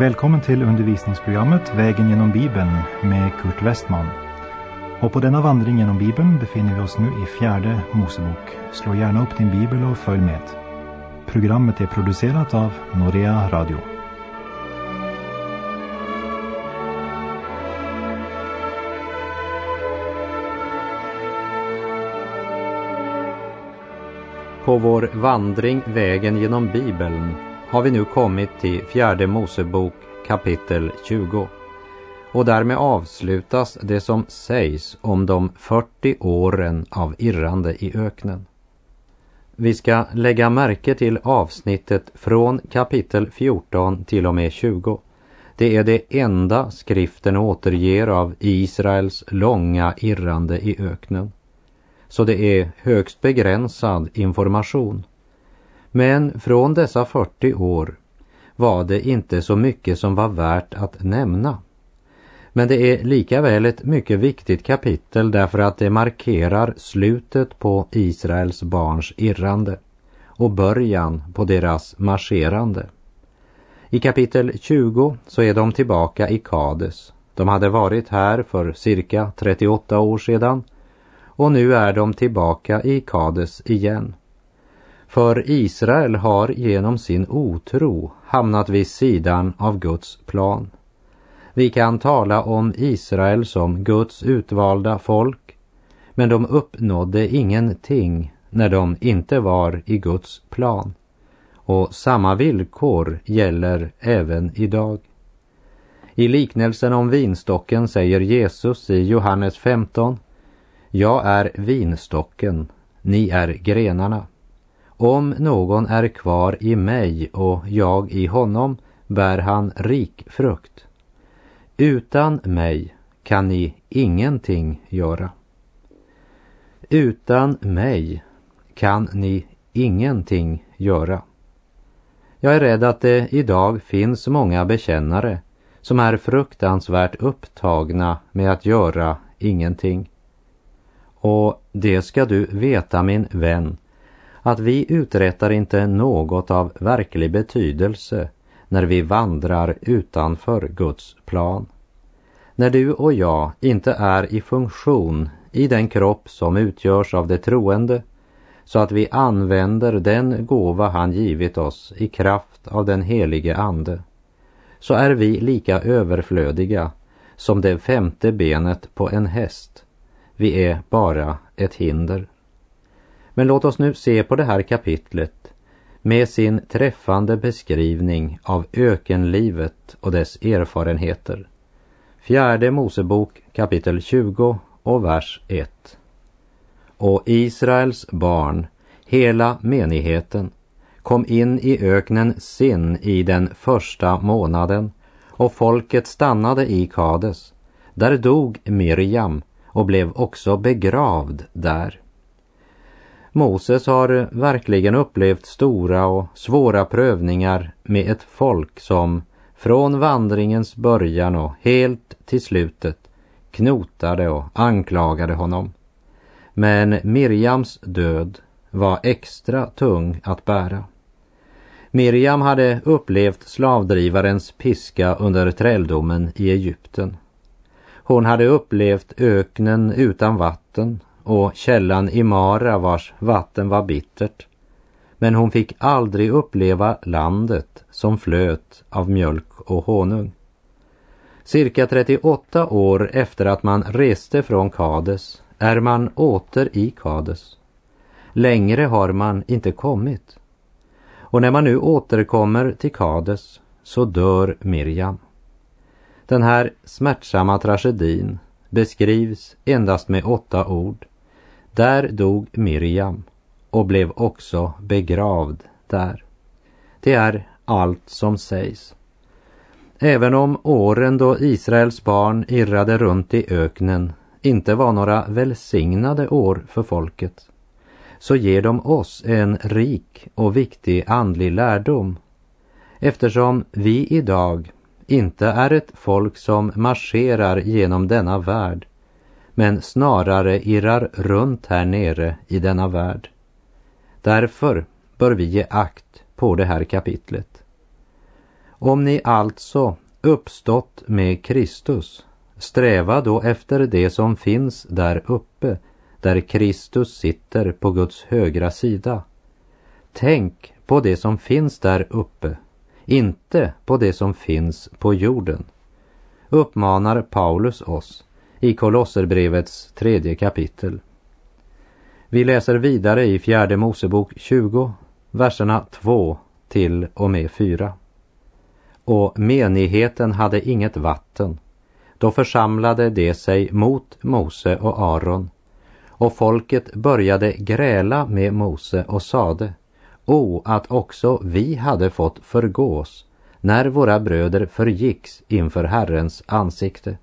Välkommen till undervisningsprogrammet Vägen genom Bibeln med Kurt Westman. Och på denna vandring genom Bibeln befinner vi oss nu i fjärde Mosebok. Slå gärna upp din bibel och följ med. Programmet är producerat av Norea Radio. På vår vandring vägen genom Bibeln har vi nu kommit till fjärde Mosebok kapitel 20. Och därmed avslutas det som sägs om de 40 åren av irrande i öknen. Vi ska lägga märke till avsnittet från kapitel 14 till och med 20. Det är det enda skriften återger av Israels långa irrande i öknen. Så det är högst begränsad information. Men från dessa 40 år var det inte så mycket som var värt att nämna. Men det är likaväl ett mycket viktigt kapitel därför att det markerar slutet på Israels barns irrande och början på deras marscherande. I kapitel 20 så är de tillbaka i Kades. De hade varit här för cirka 38 år sedan och nu är de tillbaka i Kades igen. För Israel har genom sin otro hamnat vid sidan av Guds plan. Vi kan tala om Israel som Guds utvalda folk, men de uppnådde ingenting när de inte var i Guds plan. Och samma villkor gäller även idag. I liknelsen om vinstocken säger Jesus i Johannes 15 Jag är vinstocken, ni är grenarna. Om någon är kvar i mig och jag i honom bär han rik frukt. Utan mig kan ni ingenting göra. Utan mig kan ni ingenting göra. Jag är rädd att det idag finns många bekännare som är fruktansvärt upptagna med att göra ingenting. Och det ska du veta min vän, att vi uträttar inte något av verklig betydelse när vi vandrar utanför Guds plan. När du och jag inte är i funktion i den kropp som utgörs av det troende så att vi använder den gåva han givit oss i kraft av den helige Ande så är vi lika överflödiga som det femte benet på en häst. Vi är bara ett hinder. Men låt oss nu se på det här kapitlet med sin träffande beskrivning av ökenlivet och dess erfarenheter. Fjärde Mosebok kapitel 20 och vers 1. Och Israels barn, hela menigheten, kom in i öknen Sin i den första månaden och folket stannade i Kades. Där dog Miriam och blev också begravd där. Moses har verkligen upplevt stora och svåra prövningar med ett folk som från vandringens början och helt till slutet knotade och anklagade honom. Men Miriams död var extra tung att bära. Miriam hade upplevt slavdrivarens piska under träldomen i Egypten. Hon hade upplevt öknen utan vatten och källan i Mara vars vatten var bittert. Men hon fick aldrig uppleva landet som flöt av mjölk och honung. Cirka 38 år efter att man reste från Kades är man åter i Kades. Längre har man inte kommit. Och när man nu återkommer till Kades så dör Miriam. Den här smärtsamma tragedin beskrivs endast med åtta ord. Där dog Miriam och blev också begravd där. Det är allt som sägs. Även om åren då Israels barn irrade runt i öknen inte var några välsignade år för folket så ger de oss en rik och viktig andlig lärdom eftersom vi idag inte är ett folk som marscherar genom denna värld men snarare irrar runt här nere i denna värld. Därför bör vi ge akt på det här kapitlet. Om ni alltså uppstått med Kristus, sträva då efter det som finns där uppe, där Kristus sitter på Guds högra sida. Tänk på det som finns där uppe, inte på det som finns på jorden, uppmanar Paulus oss i Kolosserbrevets tredje kapitel. Vi läser vidare i fjärde Mosebok 20, verserna 2 till och med 4. Och menigheten hade inget vatten. Då församlade de sig mot Mose och Aron. Och folket började gräla med Mose och sade, O, att också vi hade fått förgås när våra bröder förgicks inför Herrens ansikte.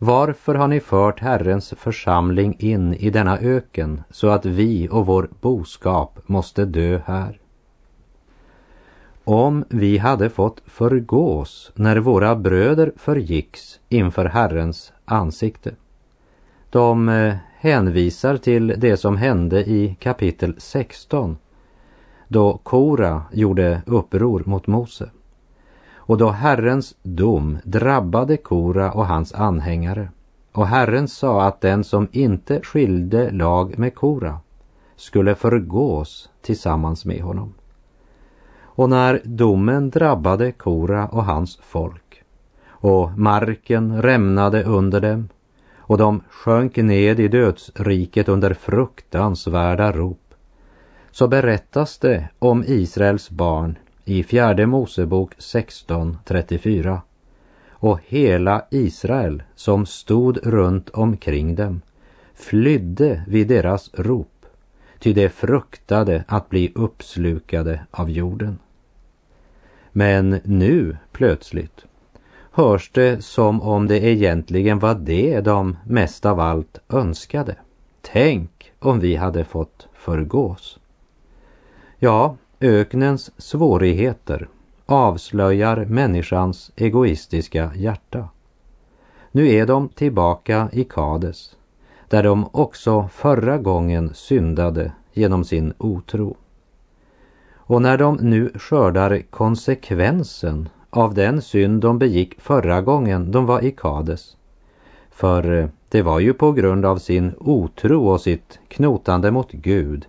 Varför har ni fört Herrens församling in i denna öken så att vi och vår boskap måste dö här? Om vi hade fått förgås när våra bröder förgicks inför Herrens ansikte. De eh, hänvisar till det som hände i kapitel 16 då Kora gjorde uppror mot Mose och då Herrens dom drabbade Kora och hans anhängare. Och Herren sa att den som inte skilde lag med Kora skulle förgås tillsammans med honom. Och när domen drabbade Kora och hans folk och marken rämnade under dem och de sjönk ned i dödsriket under fruktansvärda rop så berättas det om Israels barn i fjärde Mosebok 16.34 och hela Israel som stod runt omkring dem flydde vid deras rop, ty de fruktade att bli uppslukade av jorden. Men nu plötsligt hörs det som om det egentligen var det de mest av allt önskade. Tänk om vi hade fått förgås. Ja, Öknens svårigheter avslöjar människans egoistiska hjärta. Nu är de tillbaka i Kades, där de också förra gången syndade genom sin otro. Och när de nu skördar konsekvensen av den synd de begick förra gången de var i Kades, för det var ju på grund av sin otro och sitt knotande mot Gud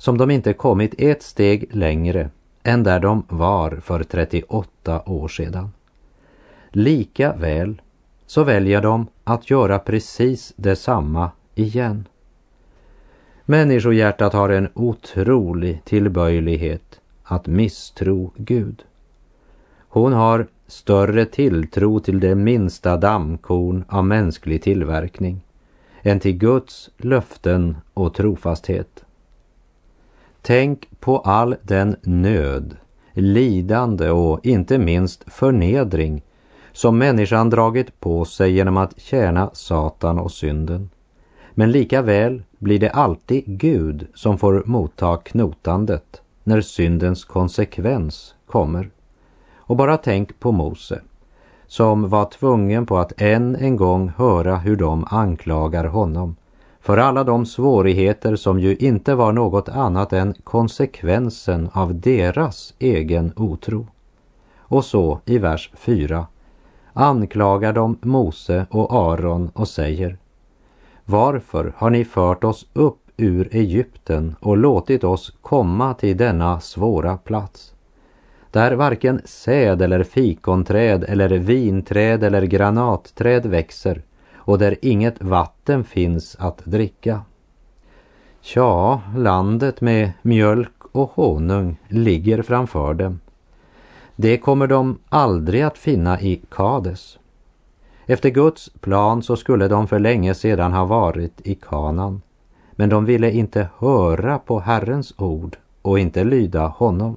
som de inte kommit ett steg längre än där de var för 38 år sedan. Lika väl så väljer de att göra precis detsamma igen. Människohjärtat har en otrolig tillböjlighet att misstro Gud. Hon har större tilltro till det minsta dammkorn av mänsklig tillverkning än till Guds löften och trofasthet. Tänk på all den nöd, lidande och inte minst förnedring som människan dragit på sig genom att tjäna Satan och synden. Men lika väl blir det alltid Gud som får motta knotandet när syndens konsekvens kommer. Och bara tänk på Mose som var tvungen på att än en gång höra hur de anklagar honom för alla de svårigheter som ju inte var något annat än konsekvensen av deras egen otro. Och så i vers 4 anklagar de Mose och Aron och säger Varför har ni fört oss upp ur Egypten och låtit oss komma till denna svåra plats? Där varken säd eller fikonträd eller vinträd eller granatträd växer och där inget vatten finns att dricka. Tja, landet med mjölk och honung ligger framför dem. Det kommer de aldrig att finna i Kades. Efter Guds plan så skulle de för länge sedan ha varit i Kanan. Men de ville inte höra på Herrens ord och inte lyda honom.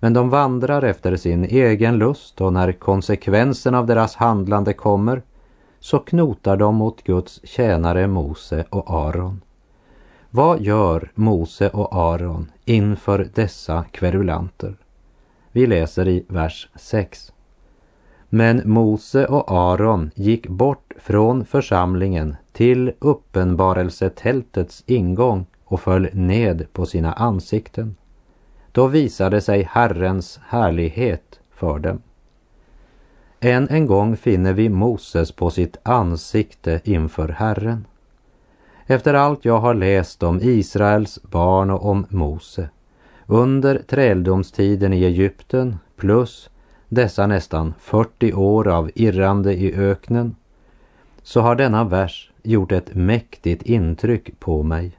Men de vandrar efter sin egen lust och när konsekvensen av deras handlande kommer så knotar de mot Guds tjänare Mose och Aron. Vad gör Mose och Aron inför dessa kverulanter? Vi läser i vers 6. Men Mose och Aron gick bort från församlingen till uppenbarelsetältets ingång och föll ned på sina ansikten. Då visade sig Herrens härlighet för dem. Än en gång finner vi Moses på sitt ansikte inför Herren. Efter allt jag har läst om Israels barn och om Mose under träldomstiden i Egypten plus dessa nästan 40 år av irrande i öknen så har denna vers gjort ett mäktigt intryck på mig.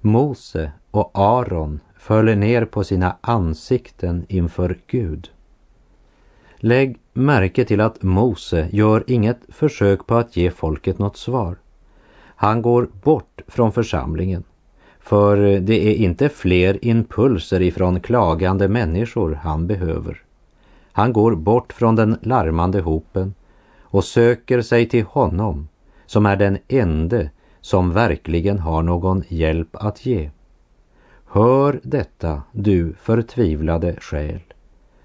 Mose och Aron föll ner på sina ansikten inför Gud. Lägg märke till att Mose gör inget försök på att ge folket något svar. Han går bort från församlingen. För det är inte fler impulser ifrån klagande människor han behöver. Han går bort från den larmande hopen och söker sig till honom som är den ende som verkligen har någon hjälp att ge. Hör detta, du förtvivlade själ,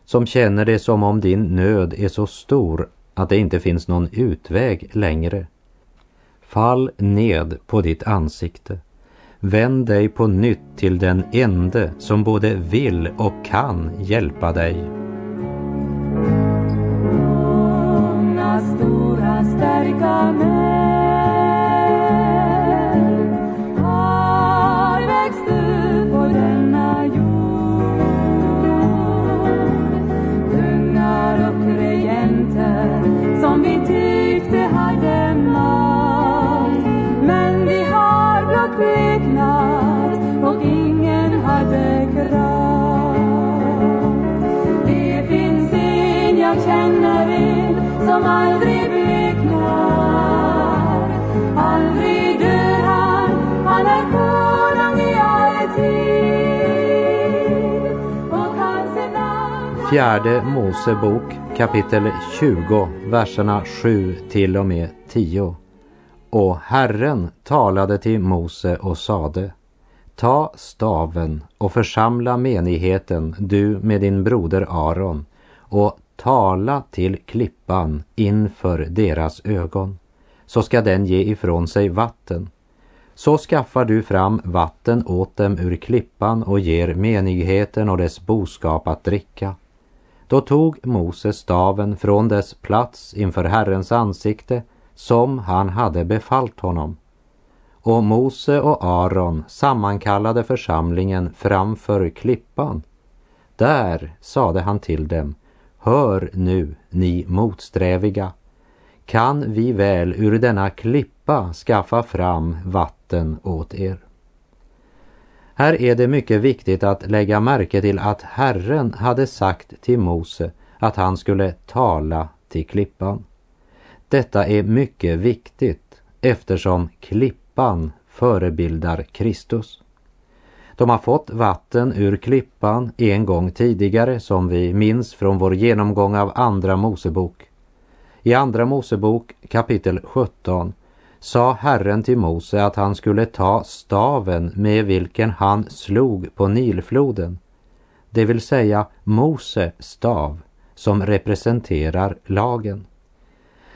som känner det som om din nöd är så stor att det inte finns någon utväg längre. Fall ned på ditt ansikte. Vänd dig på nytt till den ende som både vill och kan hjälpa dig. Många stora starka män Fjärde Mosebok kapitel 20, verserna 7 till och med 10. Och Herren talade till Mose och sade Ta staven och församla menigheten, du med din broder Aron, och tala till klippan inför deras ögon, så ska den ge ifrån sig vatten. Så skaffar du fram vatten åt dem ur klippan och ger menigheten och dess boskap att dricka. Då tog Mose staven från dess plats inför Herrens ansikte som han hade befallt honom. Och Mose och Aron sammankallade församlingen framför klippan. Där sade han till dem, hör nu, ni motsträviga, kan vi väl ur denna klippa skaffa fram vatten åt er? Här är det mycket viktigt att lägga märke till att Herren hade sagt till Mose att han skulle tala till klippan. Detta är mycket viktigt eftersom klippan förebildar Kristus. De har fått vatten ur klippan en gång tidigare som vi minns från vår genomgång av Andra Mosebok. I Andra Mosebok kapitel 17 sa Herren till Mose att han skulle ta staven med vilken han slog på Nilfloden, det vill säga Mose stav som representerar lagen.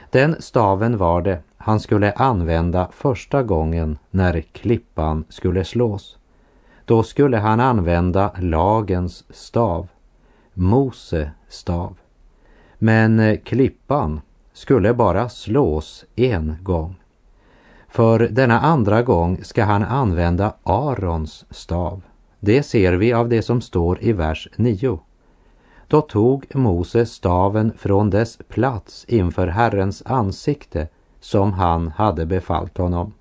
Den staven var det han skulle använda första gången när klippan skulle slås. Då skulle han använda lagens stav, Mose stav. Men klippan skulle bara slås en gång. För denna andra gång ska han använda Arons stav. Det ser vi av det som står i vers 9. Då tog Mose staven från dess plats inför Herrens ansikte som han hade befallt honom.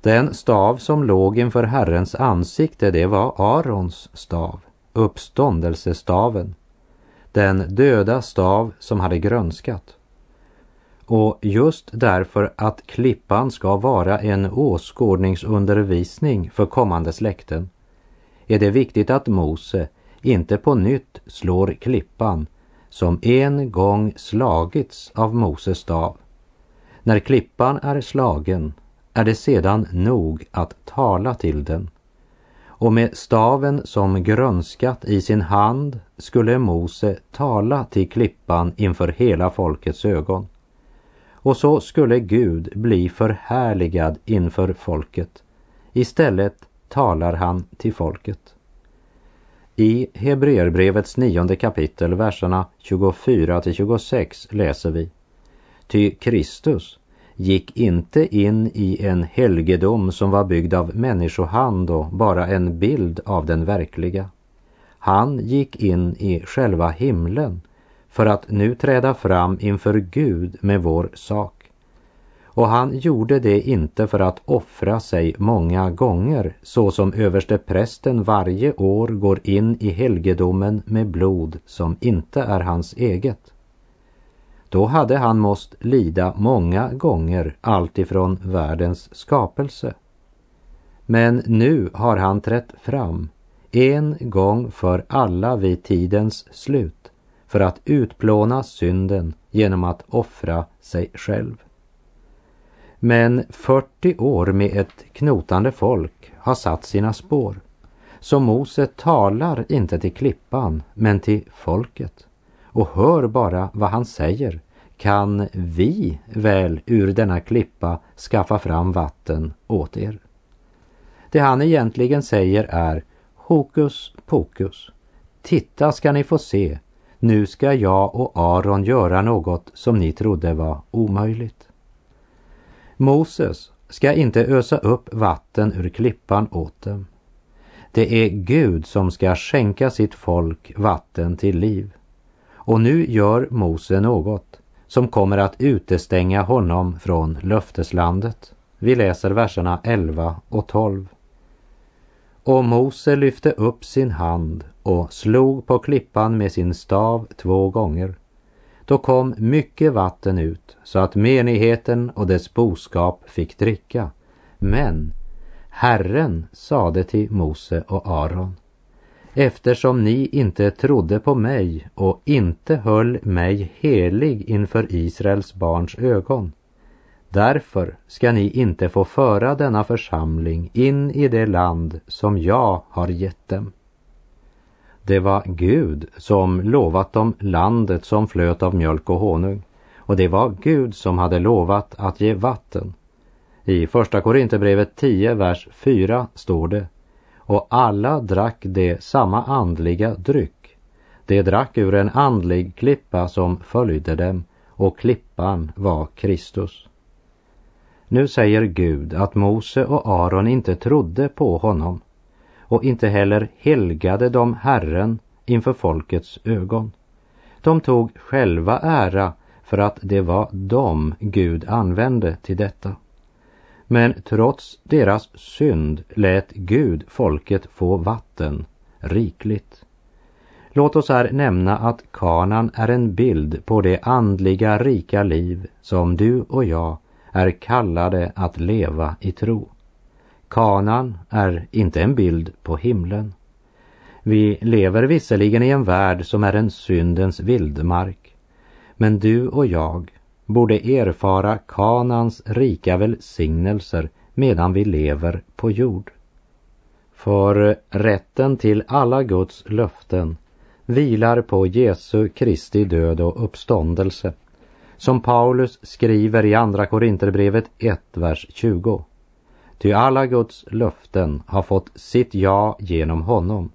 Den stav som låg inför Herrens ansikte, det var Arons stav, uppståndelsestaven, den döda stav som hade grönskat. Och just därför att klippan ska vara en åskådningsundervisning för kommande släkten är det viktigt att Mose inte på nytt slår klippan som en gång slagits av Moses stav. När klippan är slagen är det sedan nog att tala till den. Och med staven som grönskat i sin hand skulle Mose tala till klippan inför hela folkets ögon. Och så skulle Gud bli förhärligad inför folket. Istället talar han till folket. I Hebreerbrevets nionde kapitel, verserna 24 till 26 läser vi. Ty Kristus gick inte in i en helgedom som var byggd av människohand och bara en bild av den verkliga. Han gick in i själva himlen för att nu träda fram inför Gud med vår sak. Och han gjorde det inte för att offra sig många gånger så som översteprästen varje år går in i helgedomen med blod som inte är hans eget. Då hade han måst lida många gånger alltifrån världens skapelse. Men nu har han trätt fram en gång för alla vid tidens slut för att utplåna synden genom att offra sig själv. Men 40 år med ett knotande folk har satt sina spår. Så Mose talar inte till klippan, men till folket. Och hör bara vad han säger. Kan vi väl ur denna klippa skaffa fram vatten åt er? Det han egentligen säger är hokus pokus. Titta ska ni få se. Nu ska jag och Aron göra något som ni trodde var omöjligt. Moses ska inte ösa upp vatten ur klippan åt dem. Det är Gud som ska skänka sitt folk vatten till liv. Och nu gör Mose något som kommer att utestänga honom från löfteslandet. Vi läser verserna 11 och 12. Och Mose lyfte upp sin hand och slog på klippan med sin stav två gånger då kom mycket vatten ut så att menigheten och dess boskap fick dricka. Men Herren sade till Mose och Aron Eftersom ni inte trodde på mig och inte höll mig helig inför Israels barns ögon Därför ska ni inte få föra denna församling in i det land som jag har gett dem. Det var Gud som lovat dem landet som flöt av mjölk och honung. Och det var Gud som hade lovat att ge vatten. I Första Korinthierbrevet 10, vers 4 står det Och alla drack det samma andliga dryck. De drack ur en andlig klippa som följde dem och klippan var Kristus. Nu säger Gud att Mose och Aron inte trodde på honom och inte heller helgade de Herren inför folkets ögon. De tog själva ära för att det var dem Gud använde till detta. Men trots deras synd lät Gud folket få vatten rikligt. Låt oss här nämna att kanan är en bild på det andliga rika liv som du och jag är kallade att leva i tro. Kanan är inte en bild på himlen. Vi lever visserligen i en värld som är en syndens vildmark. Men du och jag borde erfara Kanans rika välsignelser medan vi lever på jord. För rätten till alla Guds löften vilar på Jesu Kristi död och uppståndelse. Som Paulus skriver i Andra Korinterbrevet 1, vers 20. Ty alla Guds löften har fått sitt ja genom honom.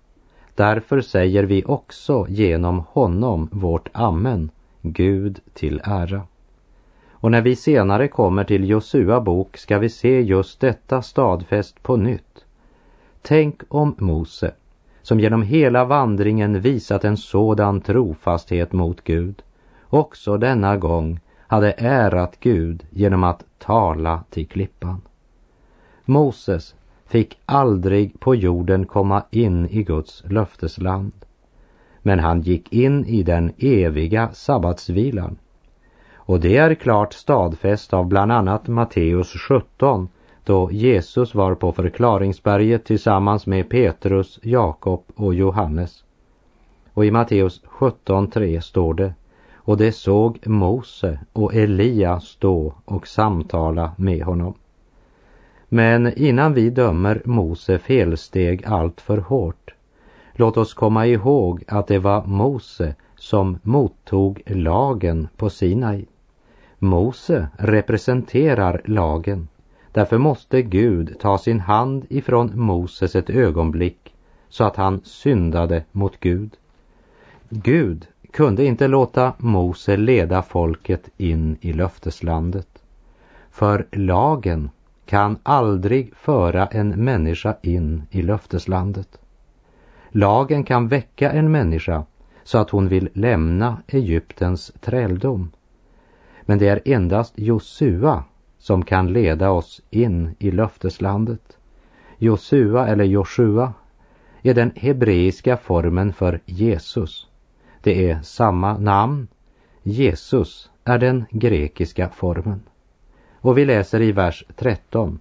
Därför säger vi också genom honom vårt amen, Gud till ära. Och när vi senare kommer till Josua bok ska vi se just detta stadfäst på nytt. Tänk om Mose, som genom hela vandringen visat en sådan trofasthet mot Gud, också denna gång hade ärat Gud genom att tala till klippan. Moses fick aldrig på jorden komma in i Guds löftesland. Men han gick in i den eviga sabbatsvilan. Och det är klart stadfäst av bland annat Matteus 17 då Jesus var på förklaringsberget tillsammans med Petrus, Jakob och Johannes. Och i Matteus 17.3 står det och det såg Mose och Elia stå och samtala med honom. Men innan vi dömer Mose felsteg allt för hårt, låt oss komma ihåg att det var Mose som mottog lagen på Sinai. Mose representerar lagen. Därför måste Gud ta sin hand ifrån Moses ett ögonblick så att han syndade mot Gud. Gud kunde inte låta Mose leda folket in i löfteslandet. För lagen kan aldrig föra en människa in i löfteslandet. Lagen kan väcka en människa så att hon vill lämna Egyptens träldom. Men det är endast Josua som kan leda oss in i löfteslandet. Josua eller Joshua är den hebreiska formen för Jesus. Det är samma namn. Jesus är den grekiska formen. Och vi läser i vers 13.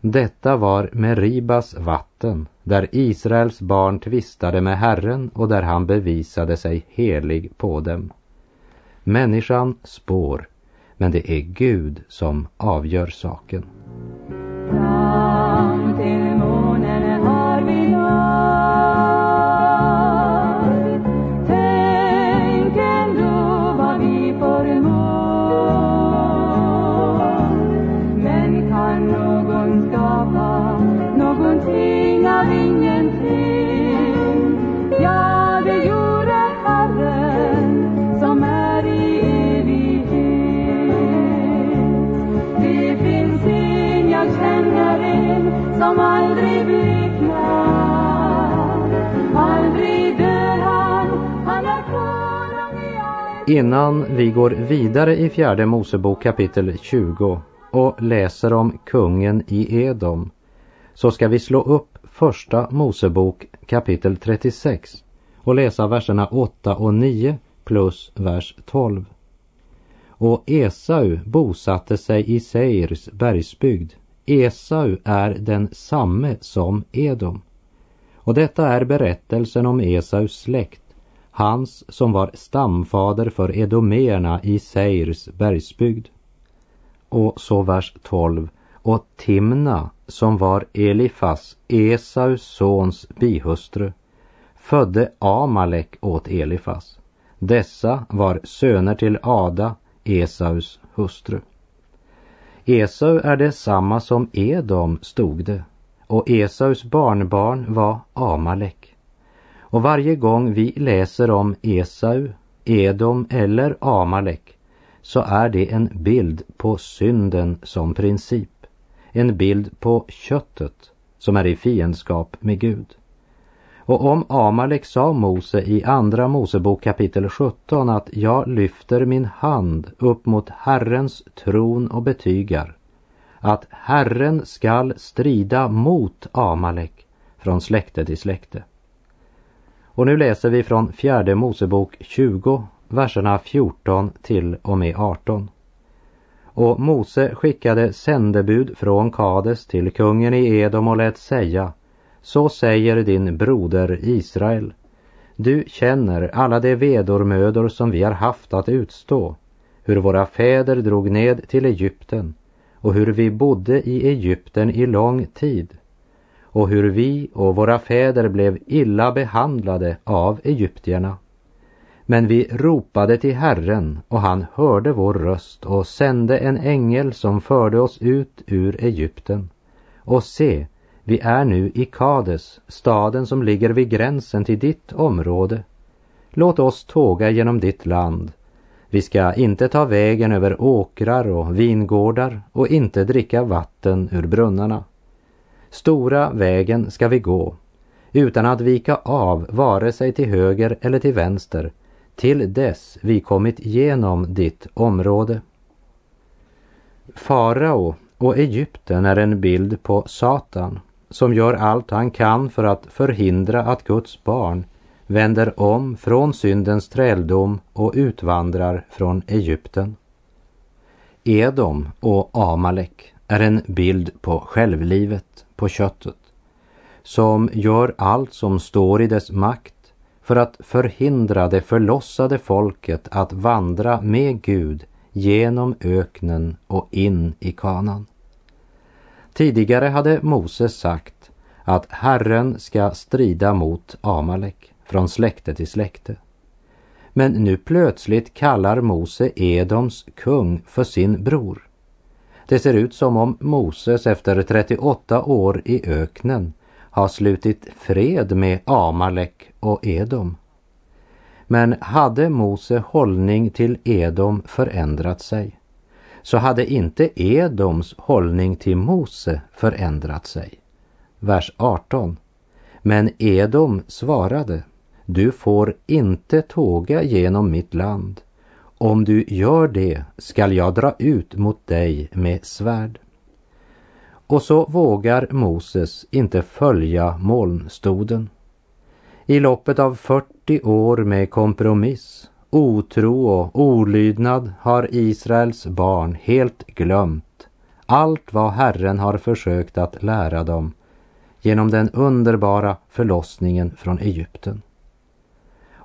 Detta var Meribas vatten, där Israels barn tvistade med Herren och där han bevisade sig helig på dem. Människan spår, men det är Gud som avgör saken. Innan vi går vidare i fjärde Mosebok kapitel 20 och läser om kungen i Edom så ska vi slå upp första Mosebok kapitel 36 och läsa verserna 8 och 9 plus vers 12. Och Esau bosatte sig i Seirs bergsbygd. Esau är den samme som Edom. Och detta är berättelsen om Esaus släkt, hans som var stamfader för edomerna i Seirs bergsbygd. Och så vers 12. Och Timna, som var Elifas, Esaus sons bihustru, födde Amalek åt Elifas. Dessa var söner till Ada, Esaus hustru. Esau är detsamma som Edom, stod det, och Esaus barnbarn var Amalek. Och varje gång vi läser om Esau, Edom eller Amalek så är det en bild på synden som princip. En bild på köttet som är i fiendskap med Gud. Och om Amalek sa Mose i Andra Mosebok kapitel 17 att jag lyfter min hand upp mot Herrens tron och betygar att Herren skall strida mot Amalek från släkte till släkte. Och nu läser vi från fjärde Mosebok 20, verserna 14 till och med 18. Och Mose skickade sändebud från Kades till kungen i Edom och lät säga Så säger din broder Israel Du känner alla de vedormödor som vi har haft att utstå hur våra fäder drog ned till Egypten och hur vi bodde i Egypten i lång tid och hur vi och våra fäder blev illa behandlade av egyptierna. Men vi ropade till Herren och han hörde vår röst och sände en ängel som förde oss ut ur Egypten. Och se, vi är nu i Kades, staden som ligger vid gränsen till ditt område. Låt oss tåga genom ditt land. Vi ska inte ta vägen över åkrar och vingårdar och inte dricka vatten ur brunnarna. Stora vägen ska vi gå, utan att vika av vare sig till höger eller till vänster, till dess vi kommit igenom ditt område. Farao och Egypten är en bild på Satan som gör allt han kan för att förhindra att Guds barn vänder om från syndens träldom och utvandrar från Egypten. Edom och Amalek är en bild på självlivet, på köttet, som gör allt som står i dess makt för att förhindra det förlossade folket att vandra med Gud genom öknen och in i kanan. Tidigare hade Moses sagt att Herren ska strida mot Amalek från släkte till släkte. Men nu plötsligt kallar Mose Edoms kung för sin bror. Det ser ut som om Moses efter 38 år i öknen har slutit fred med Amalek och Edom. Men hade Mose hållning till Edom förändrat sig så hade inte Edoms hållning till Mose förändrat sig. Vers 18. Men Edom svarade, du får inte tåga genom mitt land. Om du gör det skall jag dra ut mot dig med svärd. Och så vågar Moses inte följa molnstoden. I loppet av 40 år med kompromiss, otro och olydnad har Israels barn helt glömt allt vad Herren har försökt att lära dem genom den underbara förlossningen från Egypten.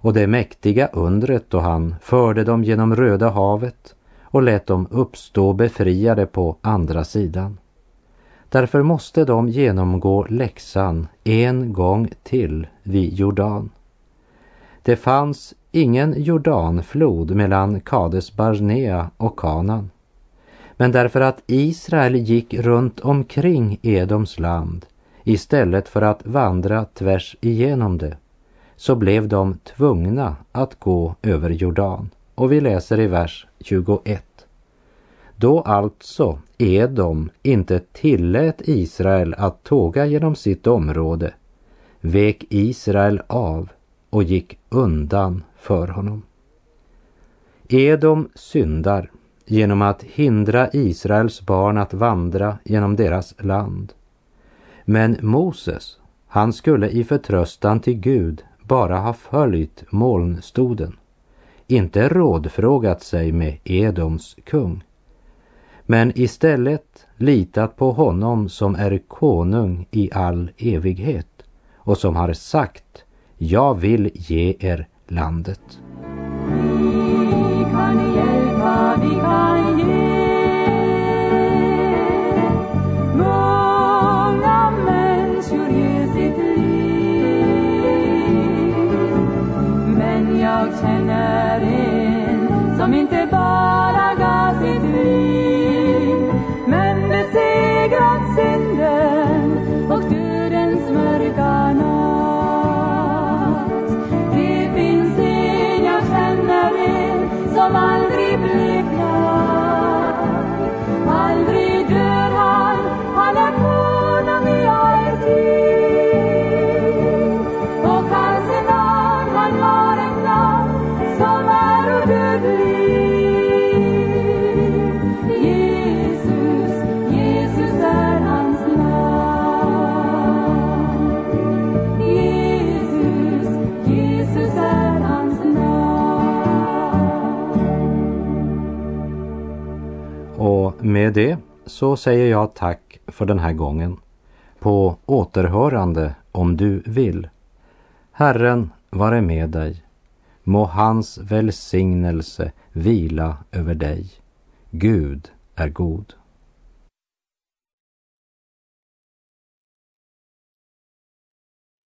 Och det mäktiga undret då han förde dem genom Röda havet och lät dem uppstå befriade på andra sidan. Därför måste de genomgå läxan en gång till vid Jordan. Det fanns ingen Jordanflod mellan Kades Barnea och Kanan. Men därför att Israel gick runt omkring Edoms land istället för att vandra tvärs igenom det så blev de tvungna att gå över Jordan. Och vi läser i vers 21. Då alltså Edom inte tillät Israel att tåga genom sitt område vek Israel av och gick undan för honom. Edom syndar genom att hindra Israels barn att vandra genom deras land. Men Moses, han skulle i förtröstan till Gud bara ha följt molnstoden, inte rådfrågat sig med Edoms kung men istället litat på honom som är konung i all evighet och som har sagt jag vill ge er landet. Vi kan hjälpa, vi kan med det så säger jag tack för den här gången. På återhörande om du vill. Herren vare med dig. Må hans välsignelse vila över dig. Gud är god.